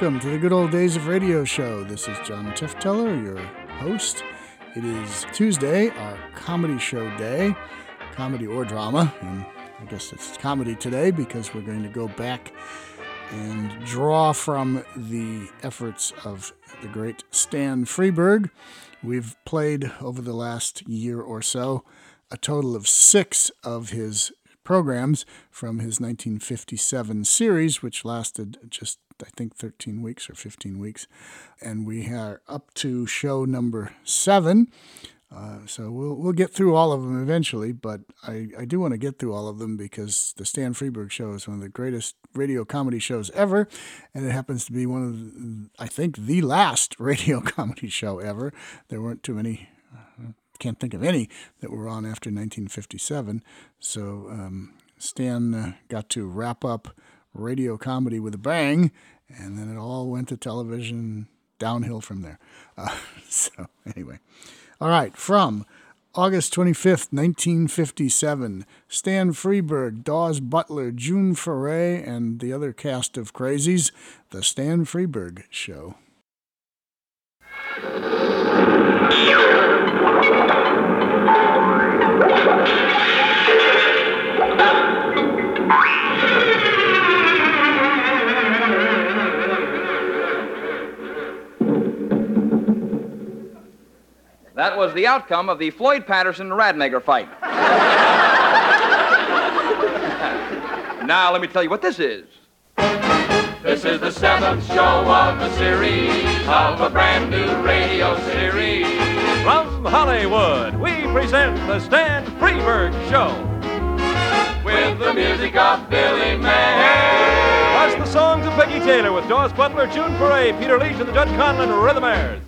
Welcome, to the good old days of radio show. This is John Tefteller, your host. It is Tuesday, our comedy show day, comedy or drama, and I guess it's comedy today because we're going to go back and draw from the efforts of the great Stan Freberg. We've played over the last year or so a total of six of his programs from his 1957 series, which lasted just, I think, 13 weeks or 15 weeks. And we are up to show number seven. Uh, so we'll we'll get through all of them eventually, but I, I do want to get through all of them because the Stan Freberg show is one of the greatest radio comedy shows ever, and it happens to be one of the, I think the last radio comedy show ever. There weren't too many. Uh, can't think of any that were on after 1957. So um, Stan uh, got to wrap up radio comedy with a bang, and then it all went to television downhill from there. Uh, so anyway. All right, from August 25th, 1957, Stan Freberg, Daws Butler, June Foray, and the other cast of crazies, The Stan Freberg Show. That was the outcome of the Floyd Patterson Rademacher fight. now, let me tell you what this is. This is the seventh show of the series of a brand new radio series. From Hollywood, we present the Stan Freberg Show. With the music of Billy May. Plus the songs of Peggy Taylor with Daws Butler, June Foray, Peter Leeds, and the Judd Conlon Rhythmaires.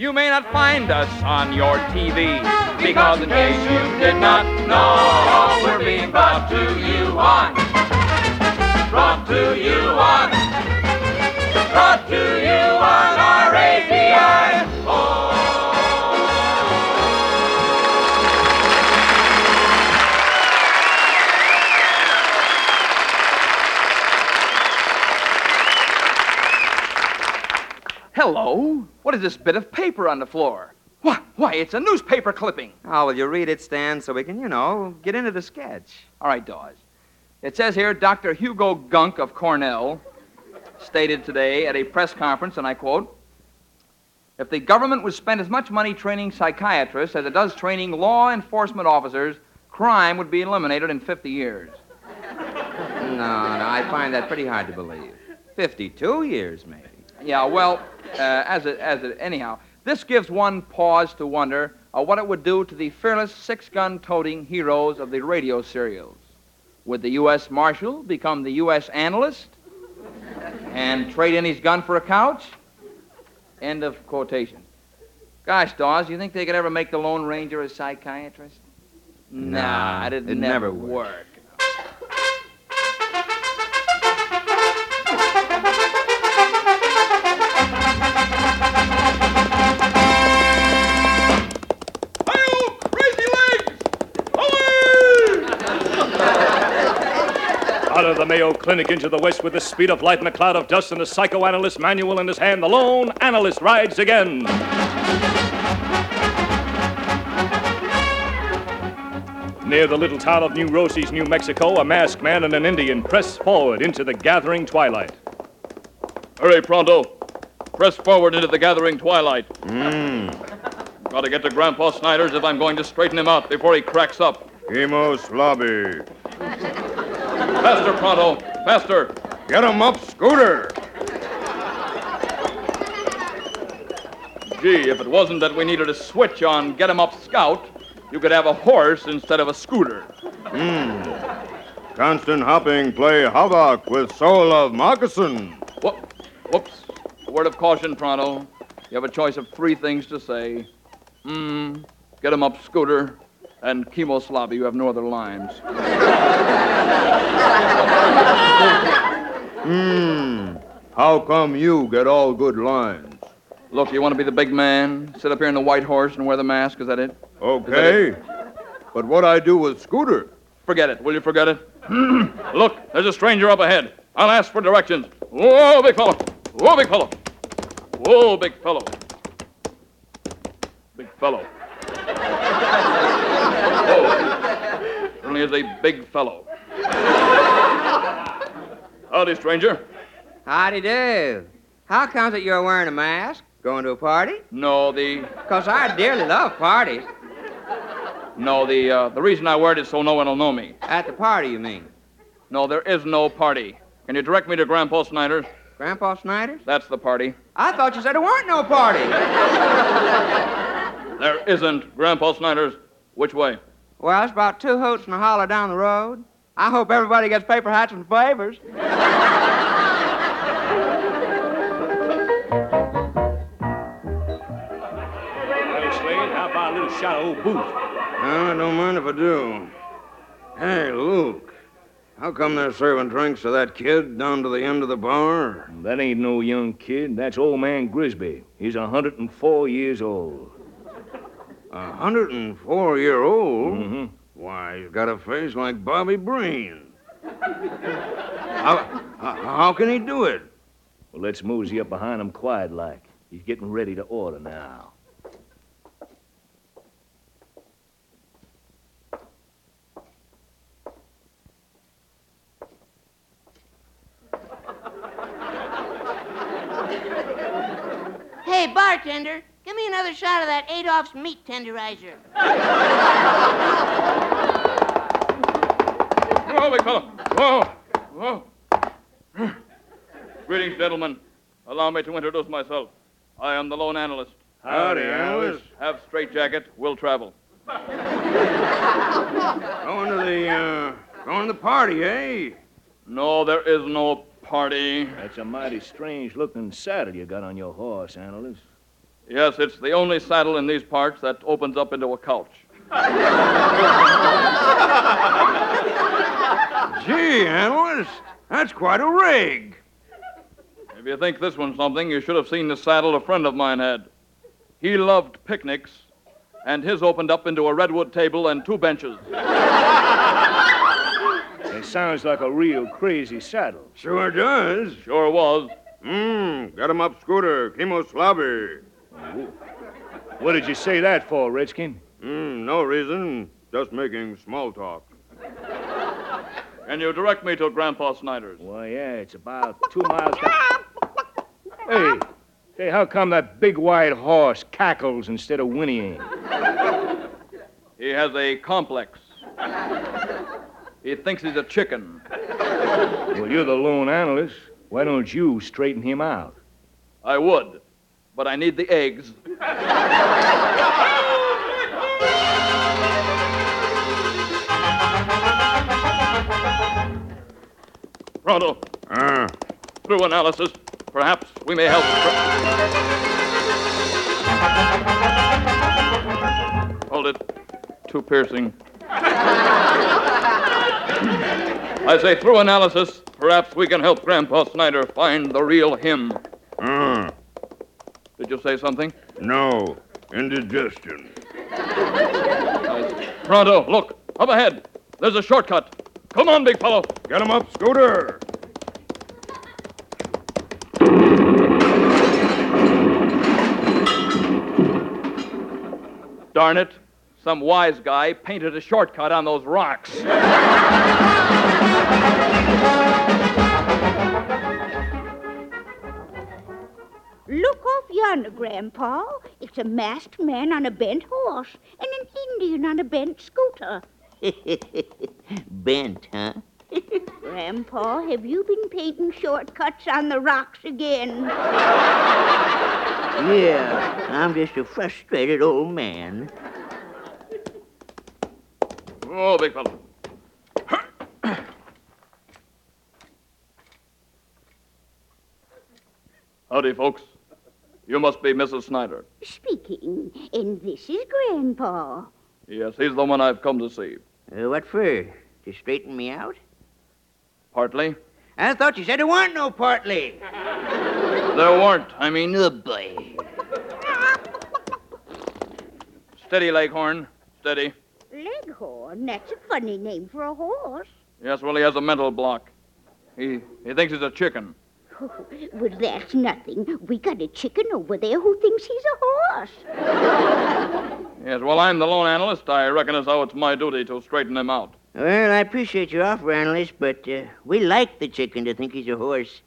You may not find us on your TV. Because in case you did not know, we're being brought to you on. Brought to you on. Brought to you on RADI. Hello? What is this bit of paper on the floor? Why, why, it's a newspaper clipping. Ah, oh, will you read it, Stan, so we can, you know, get into the sketch? All right, Daws. It says here Dr. Hugo Gunk of Cornell stated today at a press conference, and I quote, if the government would spend as much money training psychiatrists as it does training law enforcement officers, crime would be eliminated in 50 years. No, no, I find that pretty hard to believe. 52 years, maybe. Yeah, well, uh, as it, as it, anyhow, this gives one pause to wonder uh, what it would do to the fearless six-gun toting heroes of the radio serials. Would the U.S. Marshal become the U.S. analyst and trade in his gun for a couch? End of quotation. Gosh, Daws, you think they could ever make the Lone Ranger a psychiatrist? Nah, it'd it never, never would. Work. Of the Mayo Clinic into the west with the speed of light and a cloud of dust and a psychoanalyst manual in his hand, the lone analyst rides again. Near the little town of New Rosie's, New Mexico, a masked man and an Indian press forward into the gathering twilight. Hurry, pronto. Press forward into the gathering twilight. Hmm. Got to get to Grandpa Snyder's if I'm going to straighten him out before he cracks up. Emos Lobby. Faster, pronto. Faster. Get 'em up, Scooter. Gee, if it wasn't that we needed a switch on Get 'em Up Scout, you could have a horse instead of a scooter. Hmm. Constant hopping play havoc with soul of moccasin. Whoop, whoops. A word of caution, Pronto. You have a choice of three things to say. Mmm, get 'em up, Scooter, and chemoslobby. You have no other lines. Hmm. How come you get all good lines? Look, you want to be the big man? Sit up here in the white horse and wear the mask? Is that it? Okay. But what I do with Scooter? Forget it. Will you forget it? Look, there's a stranger up ahead. I'll ask for directions. Whoa, big fellow. Whoa, big fellow. Whoa, big fellow. Big fellow. Whoa. Certainly is a big fellow. Howdy, stranger. Howdy do. How comes it you're wearing a mask? Going to a party? No, the Because I dearly love parties. no the uh, the reason I wear it is so no one will know me. At the party, you mean? No, there is no party. Can you direct me to Grandpa Snyder's? Grandpa Snyder's? That's the party. I thought you said there weren't no party. There isn't Grandpa Snyder's. Which way? Well, it's about two hoots and a holler down the road. I hope everybody gets paper hats and flavors. Hey, Slade, how about a little shot of old booze? I don't mind if I do. Hey, Luke. How come they're serving drinks to that kid down to the end of the bar? That ain't no young kid. That's old man Grisby. He's a 104 years old. A hundred and four year old? Mm-hmm. Why, he's got a face like Bobby Breen. how, how, how can he do it? Well, let's mosey up behind him quiet like. He's getting ready to order now. Hey, bartender, give me another shot of that Adolph's meat tenderizer. Whoa, big fellow. Whoa. Whoa. Greetings, gentlemen. Allow me to introduce myself. I am the lone analyst. Howdy, Alice. Have straitjacket. We'll travel. Going to the, uh, going to the party, eh? No, there is no party. That's a mighty strange looking saddle you got on your horse, Analyst. Yes, it's the only saddle in these parts that opens up into a couch. Gee, analyst, that's quite a rig. If you think this one's something, you should have seen the saddle a friend of mine had. He loved picnics, and his opened up into a redwood table and two benches. It sounds like a real crazy saddle. Sure does. Sure was. Mmm, got him up scooter, Kemoslavi. What did you say that for, Redskin? Mmm, no reason, just making small talk. Can you direct me to Grandpa Snyder's? Why, yeah, it's about two miles down. Hey, say, how come that big white horse cackles instead of whinnying? He has a complex. He thinks he's a chicken. Well, you're the lone analyst. Why don't you straighten him out? I would, but I need the eggs. Pronto, Ah, through analysis, perhaps we may help. Hold it. Too piercing. I say, through analysis, perhaps we can help Grandpa Snyder find the real him. ah, Did you say something? no, indigestion. Uh, pronto, look, up ahead. There's a shortcut. Come on, big fellow. Get him up, scooter. Darn it. Some wise guy painted a shortcut on those rocks. yonder, Grandpa. It's a masked man on a bent horse and an Indian on a bent scooter. Bent, huh? Grandpa, have you been painting shortcuts on the rocks again? Yeah, I'm just a frustrated old man. Oh, big fellow. Howdy, folks. You must be Mrs. Snyder. Speaking, and this is Grandpa. Yes, he's the one I've come to see. Uh, what for? To straighten me out? Partly. I thought you said there weren't no partly. There weren't. I mean, Oh, boy. steady, Leghorn. Steady. Leghorn, that's a funny name for a horse. Yes, well, he has a mental block. He, he thinks he's a chicken. Oh, well, that's nothing. We got a chicken over there who thinks he's a horse. Yes, well, I'm the loan analyst. I reckon as how it's my duty to straighten him out. Well, I appreciate your offer, analyst, but uh, we like the chicken to think he's a horse.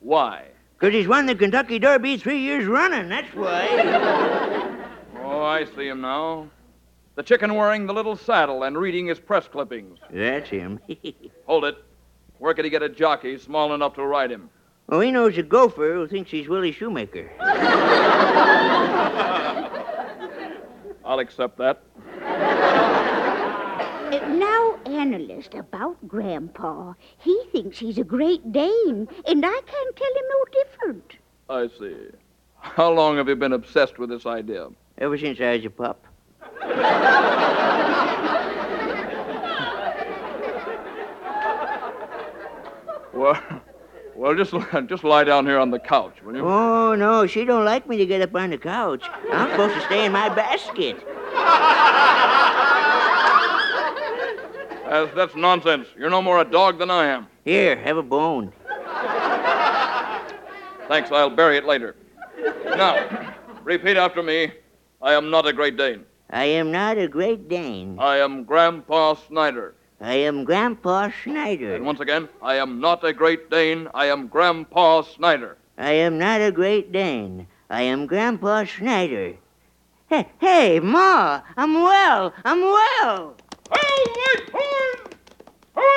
Why? Because he's won the Kentucky Derby three years running, that's why. Oh, I see him now. The chicken wearing the little saddle and reading his press clippings. that's him. Hold it. Where could he get a jockey small enough to ride him? Oh, he knows a gopher who thinks he's Willie Shoemaker. I'll accept that. Uh, now, analyst, about Grandpa. He thinks he's a Great Dane, and I can't tell him no different. I see. How long have you been obsessed with this idea? Ever since I was a pup. Well, well, just just lie down here on the couch, will you? Oh, no, she don't like me to get up on the couch. I'm supposed to stay in my basket. That's, that's nonsense. You're no more a dog than I am. Here, have a bone. Thanks. I'll bury it later. Now, repeat after me. I am not a Great Dane. I am not a Great Dane. I am Grandpa Snyder. I am Grandpa Schneider. And once again, I am not a Great Dane. I am Grandpa Snyder. I am not a Great Dane. I am Grandpa Schneider. Hey, hey, Ma, I'm well. I'm well. Oh, my horn!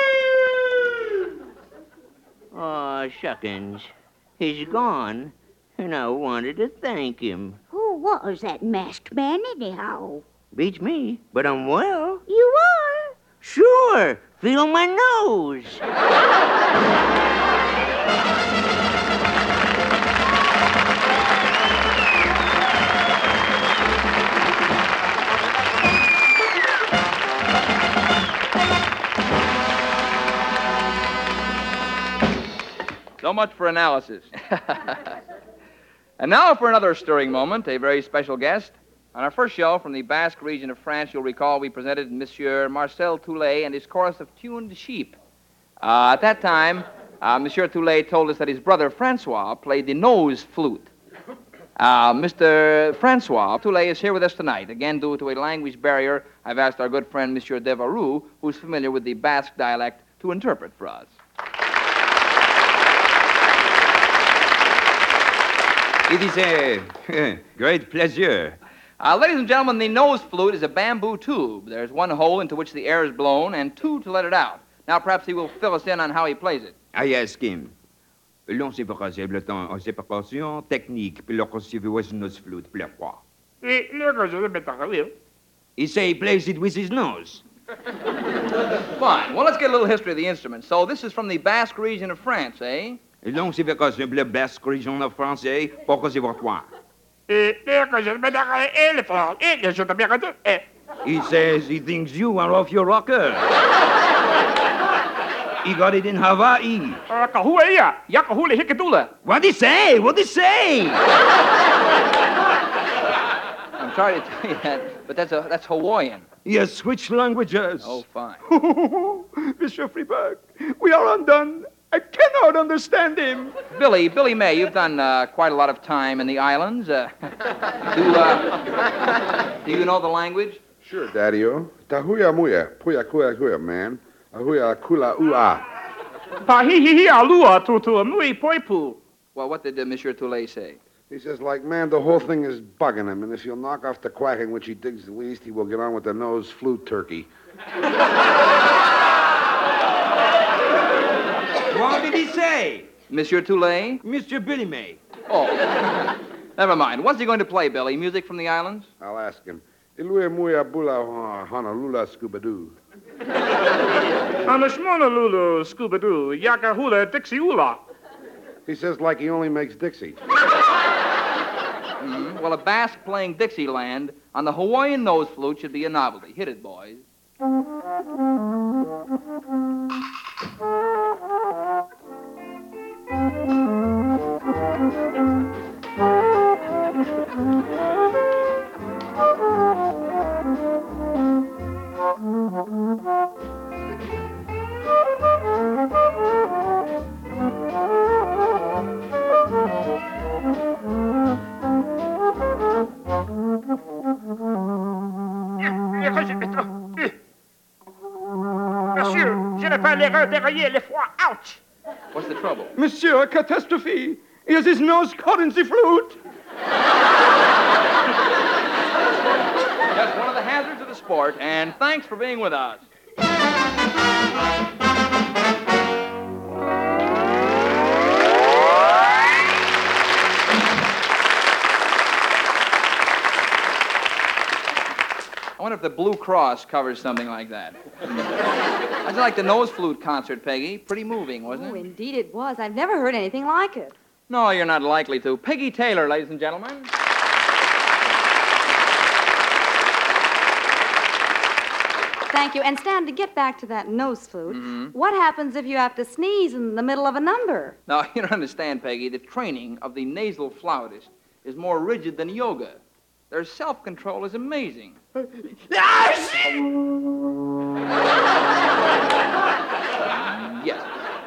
Oh, shuckins. He's gone, and I wanted to thank him. Who was that masked man, anyhow? Beats me, but I'm well. You are? Sure. Feel my nose. So much for analysis. and now for another stirring moment, a very special guest. On our first show from the Basque region of France, you'll recall we presented Monsieur Marcel Toulet and his chorus of tuned sheep. Uh, at that time, uh, Monsieur Toulet told us that his brother Francois played the nose flute. Uh, Mr. Francois Toulet is here with us tonight. Again, due to a language barrier, I've asked our good friend Monsieur Devarou, who's familiar with the Basque dialect, to interpret for us. It is a great pleasure. Uh, ladies and gentlemen, the nose flute is a bamboo tube. There's one hole into which the air is blown and two to let it out. Now, perhaps he will fill us in on how he plays it. I ask him. L'on sait pas le temps en séparation technique, puis l'on was nose flute, puis quoi. He say he plays it with his nose. Fine. Well, let's get a little history of the instrument. So, this is from the Basque region of France, eh? L'on sait pas le basque région of français, pourquoi c'est pour toi? He says he thinks you are off your rocker. he got it in Hawaii. What did he say? What did he say? I'm sorry to tell you that, but that's, a, that's Hawaiian. He has switched languages. Oh, fine. Mr. Freberg, we are undone. I cannot understand him. Billy, Billy May, you've done uh, quite a lot of time in the islands. Uh, do, uh, do you know the language? Sure, Daddy-o. Tahuya muya, puya kuya kuya, man. Ahuya kula ua. Well, what did uh, Monsieur Toulet say? He says, like, man, the whole thing is bugging him, and if you'll knock off the quacking, which he digs the least, he will get on with the nose flute turkey. What did he say? Monsieur Toulet? Mr. Billy May. Oh, never mind. What's he going to play, Billy? Music from the islands? I'll ask him. Ilue muya bula ha- Honolulu scuba-doo. Anashmonolulu, Scooby-Doo, Yakahula, Dixie-Ula. He says like he only makes Dixie. Mhm. Well, a Basque playing Dixieland on the Hawaiian nose flute should be a novelty. Hit it, boys. Eh, eh. Monsieur, je n'ai pas l'erreur d'éveiller les froids. Ouch! Trouble? Monsieur, catastrophe. He has his nose caught in the flute. That's one of the hazards of the sport, and thanks for being with us. If the Blue Cross covers something like that. You like the nose flute concert, Peggy? Pretty moving, wasn't it? Oh, it? indeed it was. I've never heard anything like it. No, you're not likely to. Peggy Taylor, ladies and gentlemen. Thank you. And Stan, to get back to that nose flute, Mhm. what happens if you have to sneeze in the middle of a number? Now, you don't understand, Peggy. The training of the nasal flautist is more rigid than yoga. Their self control is amazing. yes.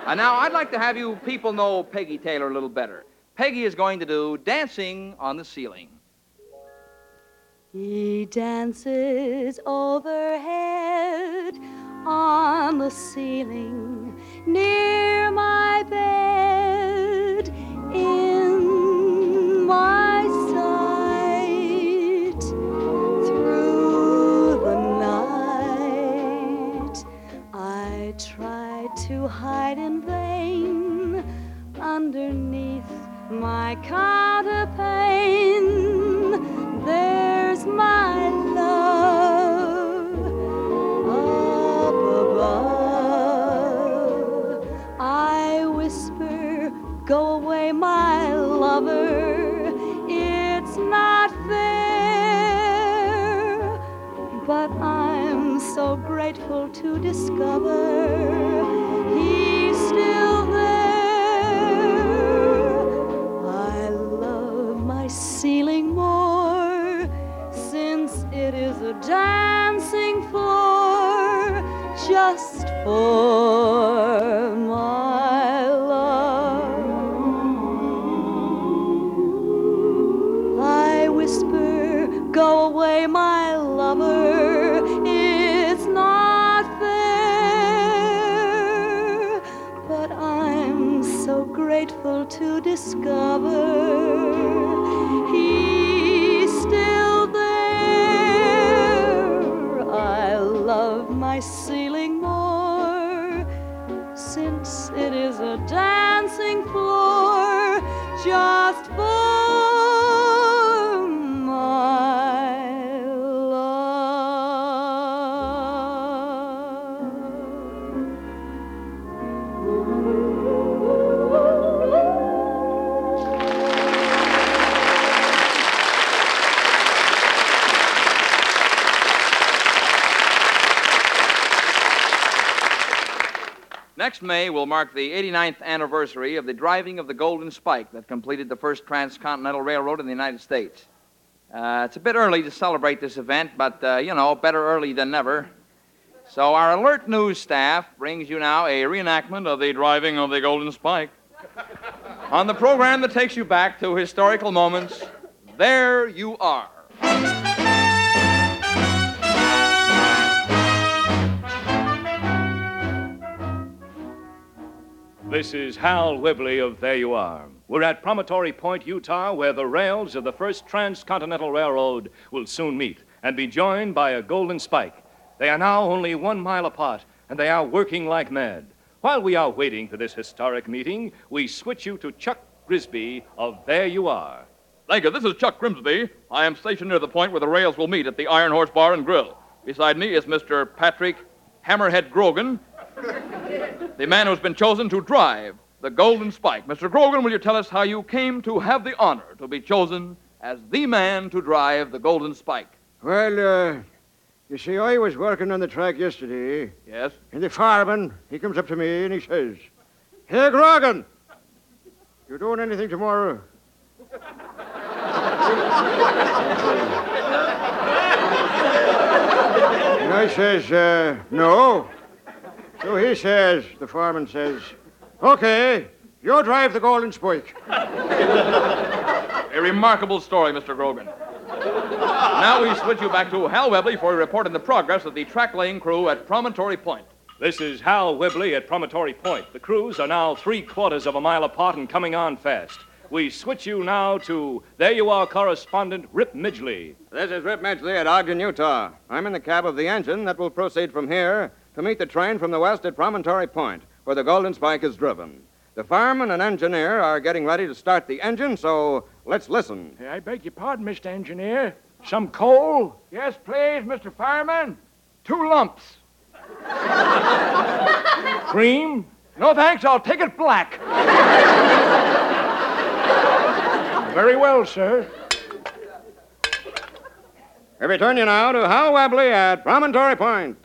Uh, now, I'd like to have you people know Peggy Taylor a little better. Peggy is going to do dancing on the ceiling. He dances overhead on the ceiling near my bed in my hide in vain underneath my counterpane there's my love up above. I whisper, go away, my lover. It's not fair, but I'm so grateful to discover dancing floor just for Next May will mark the 89th anniversary of the driving of the Golden Spike that completed the first transcontinental railroad in the United States. Uh, it's a bit early to celebrate this event, but, uh, you know, better early than never. So our alert news staff brings you now a reenactment of the driving of the Golden Spike. On the program that takes you back to historical moments, there you are. This is Hal Wibley of There You Are. We're at Promontory Point, Utah, where the rails of the first transcontinental railroad will soon meet and be joined by a golden spike. They are now only one mile apart, and they are working like mad. While we are waiting for this historic meeting, we switch you to Chuck Grisby of There You Are. Thank you. This is Chuck Grimsby. I am stationed near the point where the rails will meet at the Iron Horse Bar and Grill. Beside me is Mr. Patrick Hammerhead Grogan, the man who's been chosen to drive the Golden Spike. Mr. Grogan, will you tell us how you came to have the honor to be chosen as the man to drive the Golden Spike? Well, uh, you see, I was working on the track yesterday. Yes? And the fireman, he comes up to me and he says, Hey, Grogan, you doing anything tomorrow? And I says, uh, no. So he says, the foreman says, okay, you drive the Golden Spike. A remarkable story, Mr. Grogan. now we switch you back to Hal Webley for a report on the progress of the track laying crew at Promontory Point. This is Hal Webley at Promontory Point. The crews are now three quarters of a mile apart and coming on fast. We switch you now to There You Are correspondent Rip Midgley. This is Rip Midgley at Ogden, Utah. I'm in the cab of the engine that will proceed from here to meet the train from the west at Promontory Point, where the Golden Spike is driven. The fireman and engineer are getting ready to start the engine, so let's listen. I beg your pardon, Mr. Engineer. Some coal? Yes, please, Mr. Fireman. Two lumps. Cream? No, thanks. I'll take it black. Very well, sir. We return you now to Hal Webley at Promontory Point.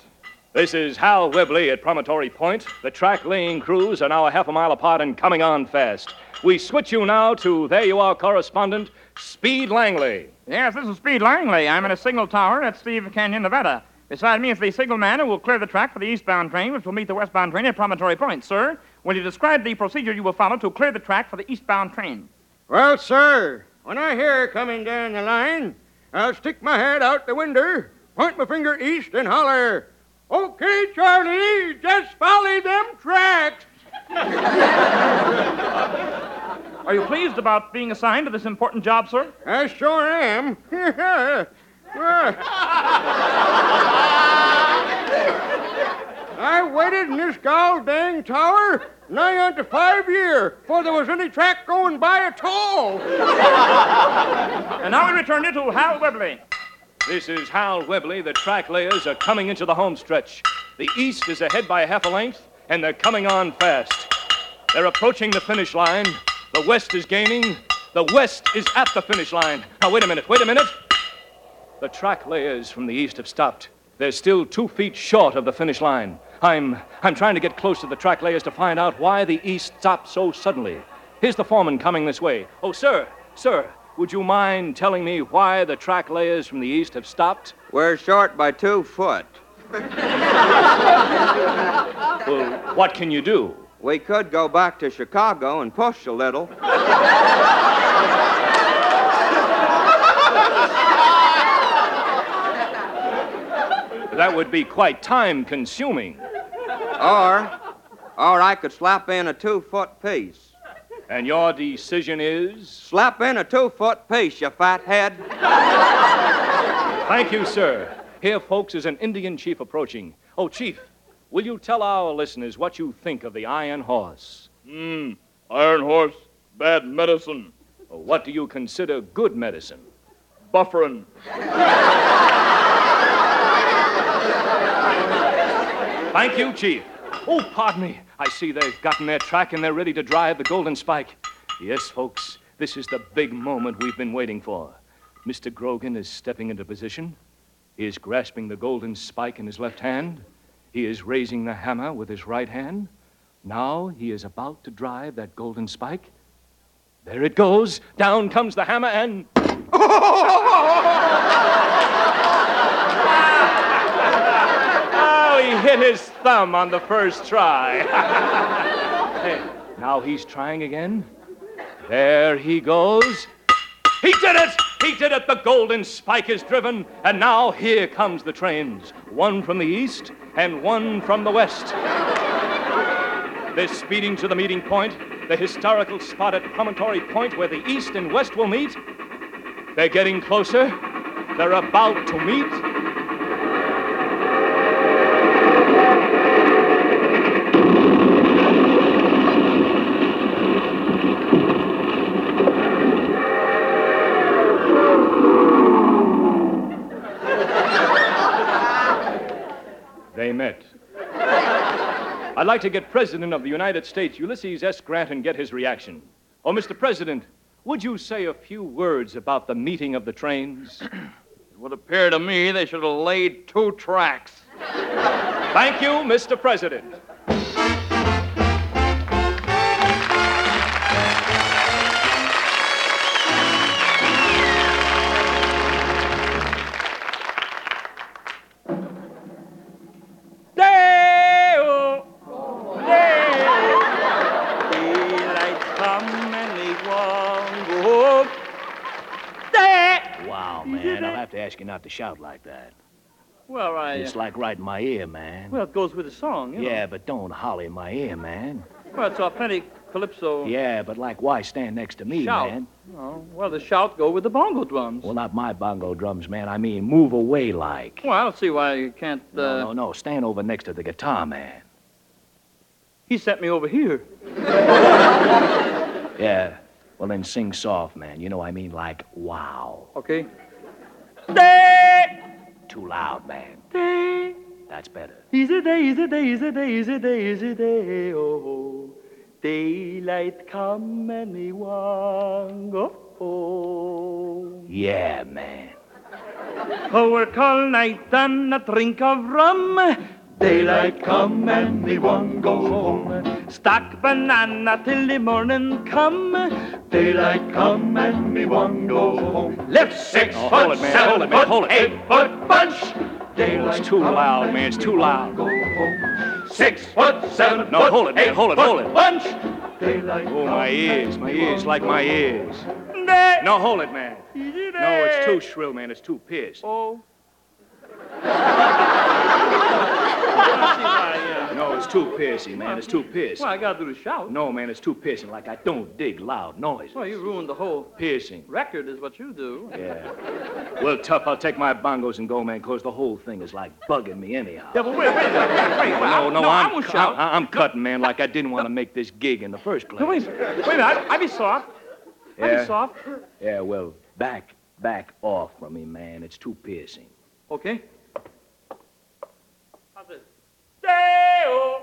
This is Hal Webley at Promontory Point. The track laying crews are now a half a mile apart and coming on fast. We switch you now to There You Are correspondent Speed Langley. Yes, this is Speed Langley. I'm in a signal tower at Steve Canyon, Nevada. Beside me is the signalman who will clear the track for the eastbound train, which will meet the westbound train at Promontory Point. Sir, will you describe the procedure you will follow to clear the track for the eastbound train? Well, sir, when I hear her coming down the line, I'll stick my head out the window, point my finger east, and holler, Okay, Charlie, just follow them tracks. Are you pleased about being assigned to this important job, sir? I sure am. I waited in this gall dang tower nigh on to five year before there was any track going by at all. and now we return you to Hal Webley. This is Hal Webley. The track layers are coming into the home stretch. The east is ahead by half a length, and they're coming on fast. They're approaching the finish line. The west is gaining. The west is at the finish line. Now, wait a minute, wait a minute. The track layers from the east have stopped. They're still two feet short of the finish line. I'm, I'm trying to get close to the track layers to find out why the east stopped so suddenly. Here's the foreman coming this way. Oh, sir, sir, would you mind telling me why the track layers from the east have stopped? We're short by two foot. well, what can you do? We could go back to Chicago and push a little. that would be quite time consuming. Or, or I could slap in a two foot piece. And your decision is? Slap in a two foot piece, you fat head. Thank you, sir. Here, folks, is an Indian chief approaching. Oh, Chief, will you tell our listeners what you think of the Iron Horse? Hmm, Iron Horse, bad medicine. What do you consider good medicine? Bufferin. Thank you, Chief. Oh, pardon me. I see they've gotten their track and they're ready to drive the Golden Spike. Yes, folks, this is the big moment we've been waiting for. Mr. Grogan is stepping into position. He is grasping the Golden Spike in his left hand. He is raising the hammer with his right hand. Now he is about to drive that Golden Spike. There it goes. Down comes the hammer and. oh, he hit his thumb on the first try. hey, now he's trying again. There he goes. He did it! He did it! The golden spike is driven, and now here comes the trains. One from the east and one from the west. They're speeding to the meeting point, the historical spot at Promontory Point where the east and west will meet. They're getting closer. They're about to meet. They met. I'd like to get President of the United States, Ulysses S. Grant, and get his reaction. Oh, Mr. President, would you say a few words about the meeting of the trains? it would appear to me they should have laid two tracks. Thank you, Mr. President. To ask you not to shout like that. Well, I. It's like right in my ear, man. Well, it goes with the song, you know. Yeah, but don't holler in my ear, man. Well, it's authentic calypso. Yeah, but like why stand next to me, Shout. man? Oh, well, the shout go with the bongo drums. Well, not my bongo drums, man. I mean, move away like. Well, I don't see why you can't. Uh... No, no, no. Stand over next to the guitar man. He sent me over here. Yeah. Well, then sing soft, man. You know, I mean, like, wow. Okay. Too loud, man. Day. That's better. Easy day, easy day, easy day, easy day, easy day, oh. Daylight come and we want go home. Yeah, man. Oh, work all night and a drink of rum. Daylight come and want go home. Stack banana till the morning come. Daylight come and we want go home. Left six Oh, foot, hold it, man, seven hold it, man, hold it. eight foot bunch. Oh, it's too loud, man. It's too loud. Six foot, seven No, foot, hold it, man. eight Hold it, hold it. bunch. Daylight Oh, my ears. My ears, like my ears. Day. No, hold it, man. No, it's too shrill, man. It's too pierced. Oh. No, it's too piercing, man. It's too piercing. Well, I gotta do the shout. No, man, it's too piercing. Like I don't dig loud noises. Well, you ruined the whole Piercing. record, is what you do. Yeah. Well, tough. I'll take my bongos and go, man, 'cause the whole thing is like bugging me anyhow. Yeah, but wait, wait, wait, wait, wait. No, no, no, I I'm, cu- shout. I, am cutting, man, like I didn't want to make this gig in the first place. No, wait, wait a minute. I, I be soft. I Yeah? be soft. Yeah, well, back, back off from me, man. It's too piercing. Okay. How's this?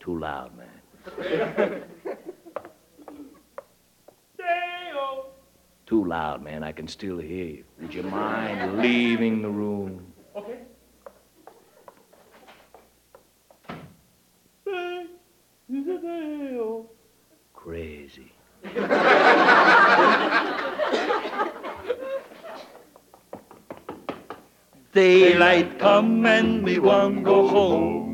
Too loud, man. Too loud, man. I can still hear you. Would you mind leaving the room? Okay. Crazy. Daylight come and we want go home.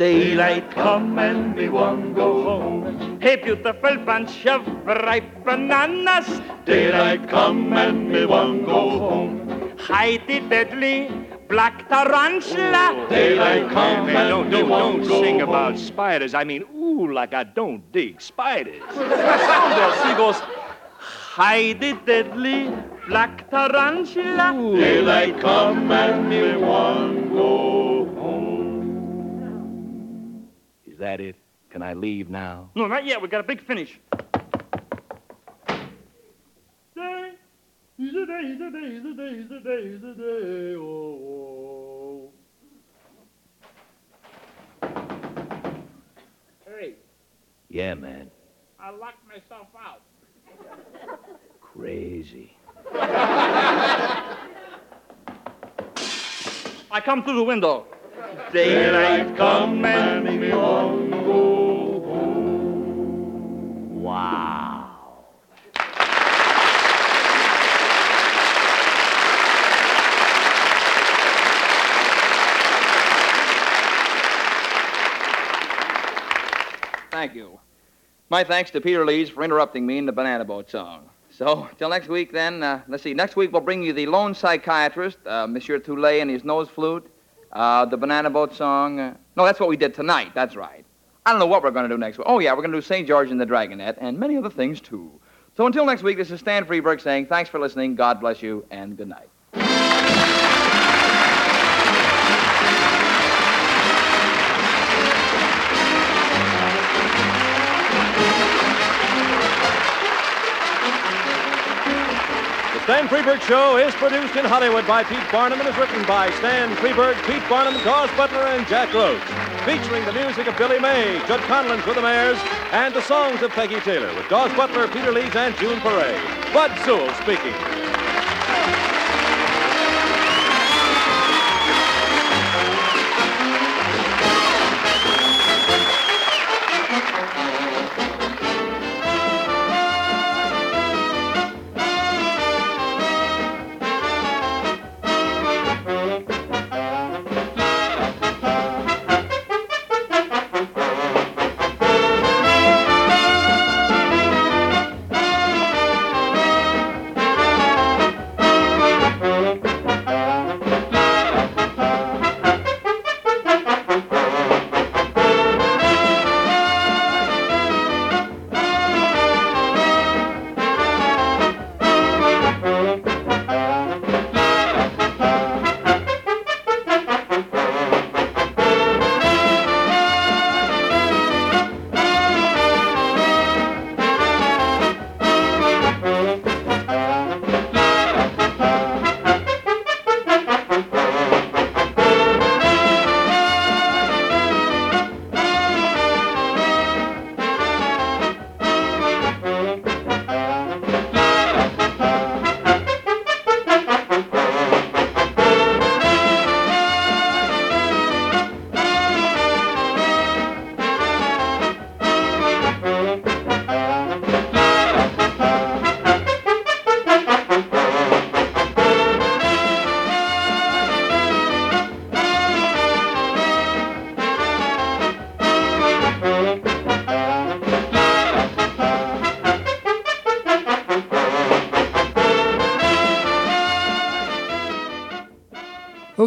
Daylight come and we one go home. Hey, beautiful bunch of ripe bananas. Daylight come and we one go home. Hide the deadly black tarantula. Oh, daylight come Man, and don't, don't, don't go sing home. about spiders. I mean, ooh, like I don't dig spiders. Sound goes, he goes, hide the deadly black tarantula. Daylight come and we one go that it? Can I leave now? No, not yet. We got a big finish. Day, is a day, is a day, is a day, is a day, is a day, oh, oh. Hey, Yeah, man. I locked myself out. Crazy. I come through the window. Daylight come and we want go home. Wow. Thank you. My thanks to Peter Leeds for interrupting me in the Banana Boat song. So, till next week, then, uh, let's see. Next week, we'll bring you the lone psychiatrist, uh, Monsieur Toulet, and his nose flute, uh, the Banana Boat song. Uh, no, that's what we did tonight. That's right. I don't know what we're going to do next week. Oh, yeah, we're going to do St. George and the Dragonette, and many other things, too. So, until next week, this is Stan Freberg saying thanks for listening, God bless you, and good night. Stan Freberg Show is produced in Hollywood by Pete Barnum and is written by Stan Freberg, Pete Barnum, Daws Butler, and Jack Roach. Featuring the music of Billy May, Judd for the Mayors, and the songs of Peggy Taylor with Daws Butler, Peter Leeds, and June Foray. Bud Sewell speaking.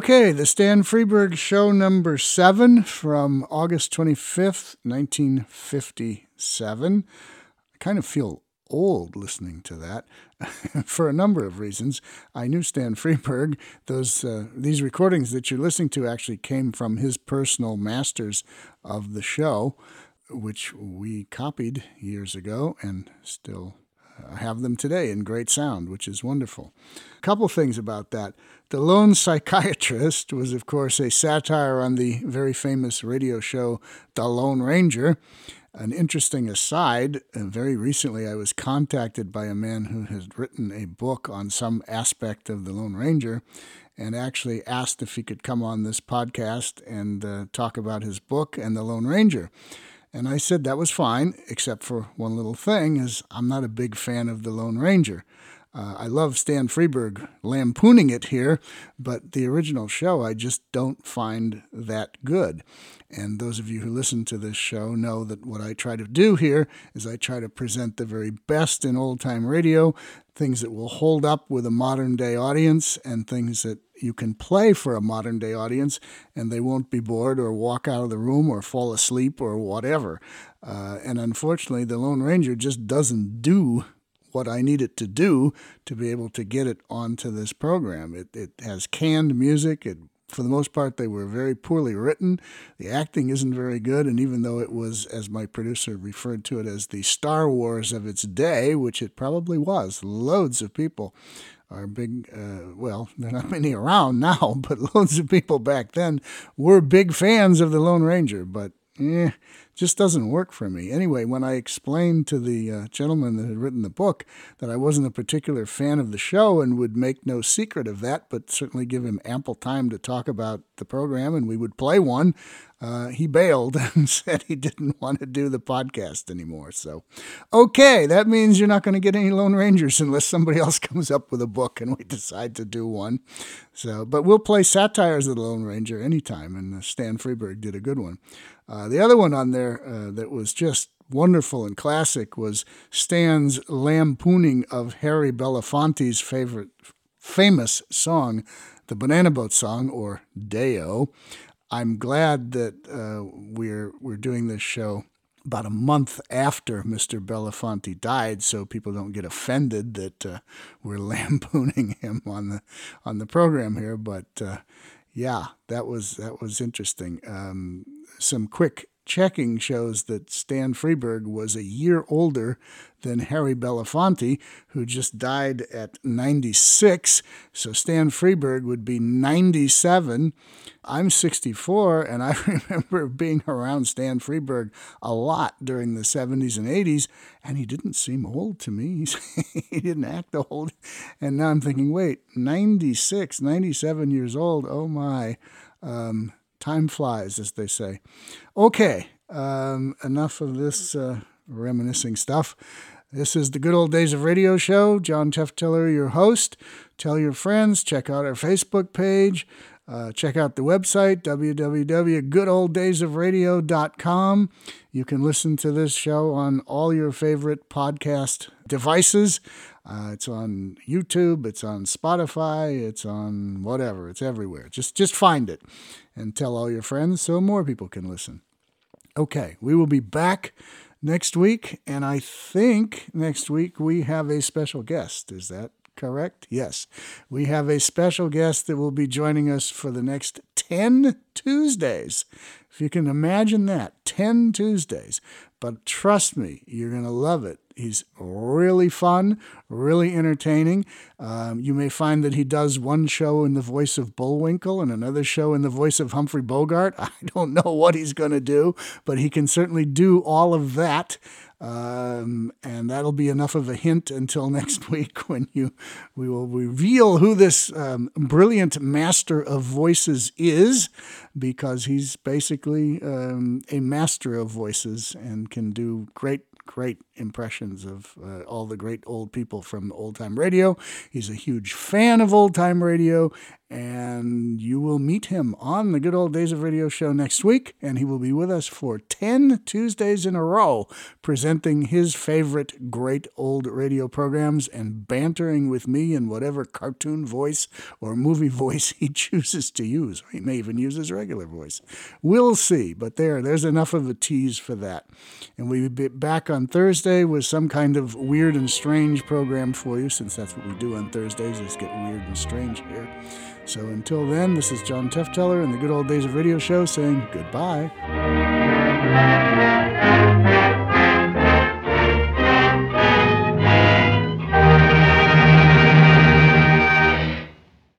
Okay, the Stan Freberg Show number seven from August 25th, 1957. I kind of feel old listening to that for a number of reasons. I knew Stan Freberg. Those uh, these recordings that you're listening to actually came from his personal masters of the show, which we copied years ago and still uh, have them today in great sound, which is wonderful. A couple things about that. The Lone Psychiatrist was, of course, a satire on the very famous radio show The Lone Ranger. An interesting aside uh, very recently, I was contacted by a man who has written a book on some aspect of the Lone Ranger and actually asked if he could come on this podcast and uh, talk about his book and the Lone Ranger. And I said that was fine, except for one little thing is I'm not a big fan of the Lone Ranger. Uh, I love Stan Freberg lampooning it here, but the original show I just don't find that good. And those of you who listen to this show know that what I try to do here is I try to present the very best in old time radio, things that will hold up with a modern day audience, and things that you can play for a modern day audience and they won't be bored or walk out of the room or fall asleep or whatever. Uh, and unfortunately, the Lone Ranger just doesn't do what I need it to do to be able to get it onto this program. It, it has canned music. It, for the most part, they were very poorly written. The acting isn't very good. And even though it was, as my producer referred to it as the Star Wars of its day, which it probably was, loads of people are big, uh, well, there are not many around now, but loads of people back then were big fans of the Lone Ranger. But eh, just doesn't work for me. Anyway, when I explained to the uh, gentleman that had written the book that I wasn't a particular fan of the show and would make no secret of that, but certainly give him ample time to talk about the program and we would play one, uh, he bailed and said he didn't want to do the podcast anymore. So, okay, that means you're not going to get any Lone Rangers unless somebody else comes up with a book and we decide to do one. So, but we'll play satires of the Lone Ranger anytime, and uh, Stan Freberg did a good one. Uh, the other one on there uh, that was just wonderful and classic was Stan's lampooning of Harry Belafonte's favorite famous song, the Banana Boat song, or Day-O. I'm glad that uh, we're we're doing this show about a month after Mr. Belafonte died, so people don't get offended that uh, we're lampooning him on the on the program here. But uh, yeah, that was that was interesting. Um, some quick checking shows that Stan Freberg was a year older than Harry Belafonte, who just died at 96. So Stan Freberg would be 97. I'm 64, and I remember being around Stan Freberg a lot during the 70s and 80s, and he didn't seem old to me. he didn't act old. And now I'm thinking, wait, 96, 97 years old, oh my. Um, Time flies, as they say. Okay, um, enough of this uh, reminiscing stuff. This is the Good Old Days of Radio show. John Tefteller, your host. Tell your friends, check out our Facebook page, uh, check out the website, www.goodolddaysofradio.com. You can listen to this show on all your favorite podcast devices. Uh, it's on YouTube, it's on Spotify, it's on whatever, it's everywhere. Just just find it and tell all your friends so more people can listen. Okay, we will be back next week, and I think next week we have a special guest. Is that correct? Yes. We have a special guest that will be joining us for the next 10 Tuesdays. If you can imagine that, 10 Tuesdays. But trust me, you're going to love it. He's really fun, really entertaining. Um, you may find that he does one show in the voice of Bullwinkle and another show in the voice of Humphrey Bogart. I don't know what he's going to do, but he can certainly do all of that. Um, and that'll be enough of a hint until next week when you we will reveal who this um, brilliant master of voices is, because he's basically um, a master of voices and can do great great impressions of uh, all the great old people from old time radio. He's a huge fan of old time radio, and you will meet him on the Good Old Days of Radio show next week, and he will be with us for 10 Tuesdays in a row, presenting his favorite great old radio programs and bantering with me in whatever cartoon voice or movie voice he chooses to use. He may even use his regular voice. We'll see, but there, there's enough of a tease for that. And we'll be back on Thursday with some kind of weird and strange program for you, since that's what we do on Thursdays, is get weird and strange here. So until then, this is John Tefteller and the good old days of radio show saying goodbye.